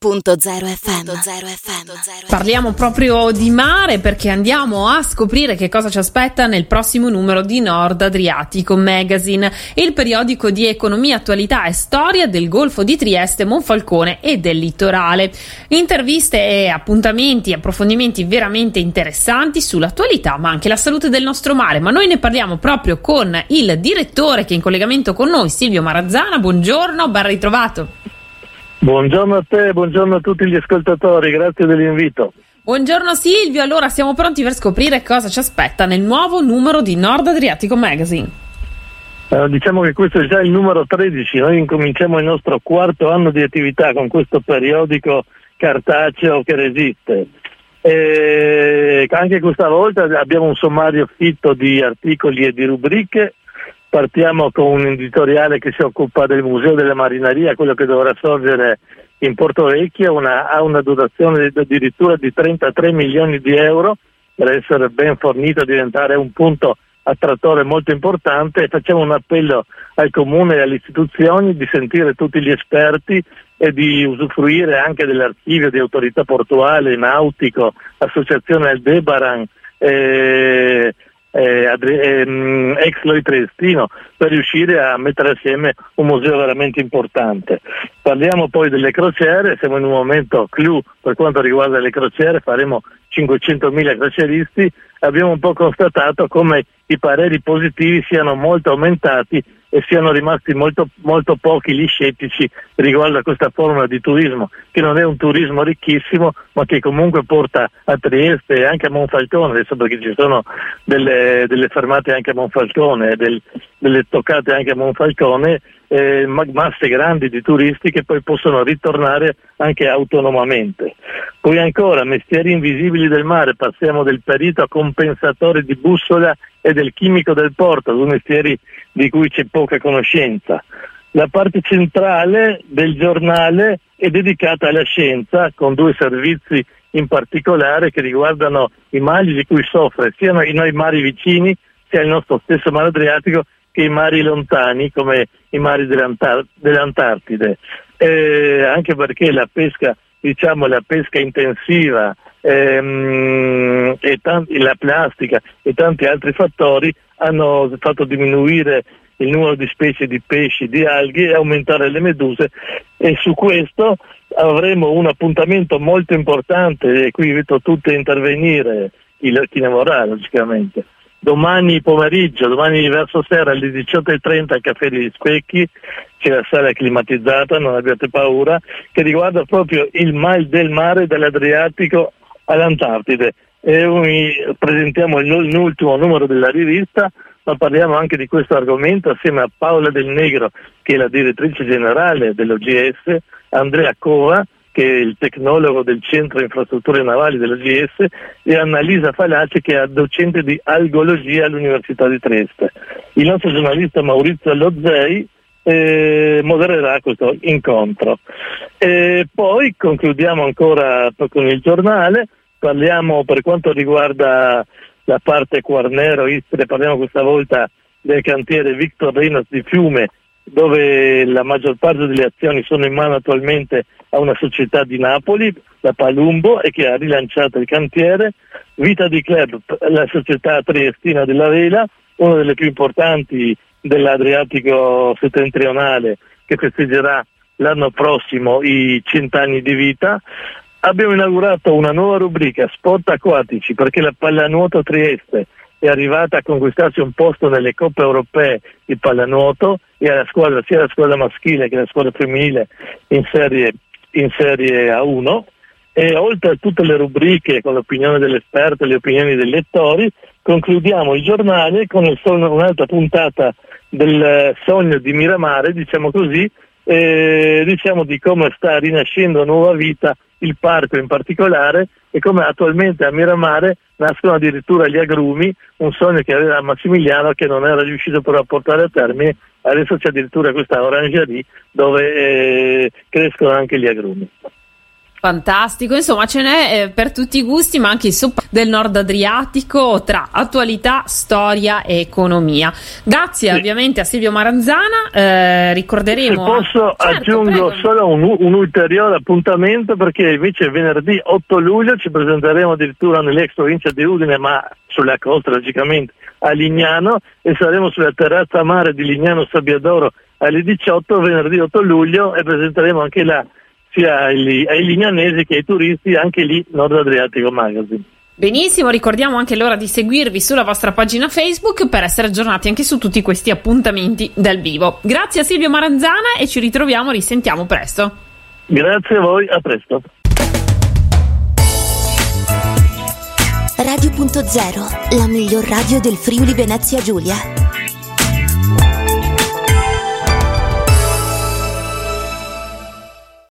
FM. Parliamo proprio di mare perché andiamo a scoprire che cosa ci aspetta nel prossimo numero di Nord Adriatico Magazine, il periodico di economia, attualità e storia del Golfo di Trieste, Monfalcone e del litorale. Interviste e appuntamenti, approfondimenti veramente interessanti sull'attualità ma anche la salute del nostro mare. Ma noi ne parliamo proprio con il direttore che è in collegamento con noi, Silvio Marazzana. Buongiorno, ben ritrovato. Buongiorno a te, buongiorno a tutti gli ascoltatori, grazie dell'invito. Buongiorno Silvio, allora siamo pronti per scoprire cosa ci aspetta nel nuovo numero di Nord Adriatico Magazine. Eh, diciamo che questo è già il numero 13, noi incominciamo il nostro quarto anno di attività con questo periodico cartaceo che resiste. E anche questa volta abbiamo un sommario fitto di articoli e di rubriche Partiamo con un editoriale che si occupa del Museo della Marineria, quello che dovrà sorgere in Porto Vecchio, una, ha una dotazione addirittura di 33 milioni di euro per essere ben fornito diventare un punto attrattore molto importante. Facciamo un appello al Comune e alle istituzioni di sentire tutti gli esperti e di usufruire anche dell'archivio di autorità portuale, nautico, associazione Aldebaran, eh, eh, ehm, ex Loi Triestino per riuscire a mettere assieme un museo veramente importante. Parliamo poi delle crociere, siamo in un momento clou per quanto riguarda le crociere, faremo 500.000 crocieristi, abbiamo un po' constatato come i pareri positivi siano molto aumentati e siano rimasti molto, molto pochi gli scettici riguardo a questa forma di turismo, che non è un turismo ricchissimo, ma che comunque porta a Trieste e anche a Monfalcone, adesso perché ci sono delle, delle fermate anche a Monfalcone, del, delle toccate anche a Monfalcone, eh, masse grandi di turisti che poi possono ritornare anche autonomamente. Poi ancora, mestieri invisibili del mare, passiamo del perito a compensatore di bussola e del chimico del porto, due mestieri di cui c'è poca conoscenza. La parte centrale del giornale è dedicata alla scienza, con due servizi in particolare che riguardano i mali di cui soffre sia i noi mari vicini, sia il nostro stesso mare Adriatico, che i mari lontani come i mari dell'Antar- dell'Antartide, eh, anche perché la pesca, diciamo, la pesca intensiva ehm, e tanti, la plastica e tanti altri fattori hanno fatto diminuire il numero di specie di pesci, di alghe e aumentare le meduse. E su questo avremo un appuntamento molto importante e qui invito tutti a intervenire, chi ne vorrà logicamente. Domani pomeriggio, domani verso sera alle 18.30 al Caffè degli Specchi, c'è la sala climatizzata, non abbiate paura, che riguarda proprio il mal del mare dall'Adriatico all'Antartide. E presentiamo l'ultimo numero della rivista, ma parliamo anche di questo argomento assieme a Paola Del Negro, che è la direttrice generale dell'OGS, Andrea Cova, che è il tecnologo del Centro Infrastrutture Navali dell'OGS, e Annalisa Falace, che è docente di algologia all'Università di Trieste. Il nostro giornalista Maurizio Lozzei eh, modererà questo incontro. E poi concludiamo ancora con il giornale, parliamo per quanto riguarda la parte Quarnero, Istre, parliamo questa volta del cantiere Victor Rinos di Fiume dove la maggior parte delle azioni sono in mano attualmente a una società di Napoli, la Palumbo, e che ha rilanciato il cantiere. Vita di Club, la società triestina della Vela, una delle più importanti dell'Adriatico settentrionale, che festeggerà l'anno prossimo i cent'anni di vita. Abbiamo inaugurato una nuova rubrica, Sport Acquatici, perché la pallanuoto Trieste è arrivata a conquistarsi un posto nelle coppe europee di pallanuoto e alla squadra, sia la squadra maschile che la squadra femminile in serie, in serie A1 e oltre a tutte le rubriche con l'opinione dell'esperto e le opinioni dei lettori concludiamo il giornale con un'altra puntata del sogno di Miramare, diciamo così, eh, diciamo di come sta rinascendo nuova vita il parco in particolare e come attualmente a Miramare nascono addirittura gli agrumi, un sogno che aveva Massimiliano che non era riuscito però a portare a termine, adesso c'è addirittura questa orangerie dove eh, crescono anche gli agrumi. Fantastico, insomma ce n'è eh, per tutti i gusti, ma anche il sopra del nord Adriatico tra attualità, storia e economia. Grazie sì. ovviamente a Silvio Maranzana, eh, ricorderemo... Se posso certo, aggiungo prego. solo un, un, ulteriore appuntamento perché invece venerdì 8 luglio ci presenteremo addirittura nell'ex provincia di Udine, ma sulla costa logicamente, a Lignano e saremo sulla terrazza mare di Lignano Sabbiadoro alle 18 venerdì 8 luglio e presenteremo anche la sia ai, ai lignanesi che ai turisti, anche lì Nord Adriatico Magazine. Benissimo, ricordiamo anche l'ora di seguirvi sulla vostra pagina Facebook per essere aggiornati anche su tutti questi appuntamenti dal vivo. Grazie a Silvio Maranzana e ci ritroviamo, risentiamo presto. Grazie a voi, a presto. Radio.0, la miglior radio del Friuli Venezia Giulia.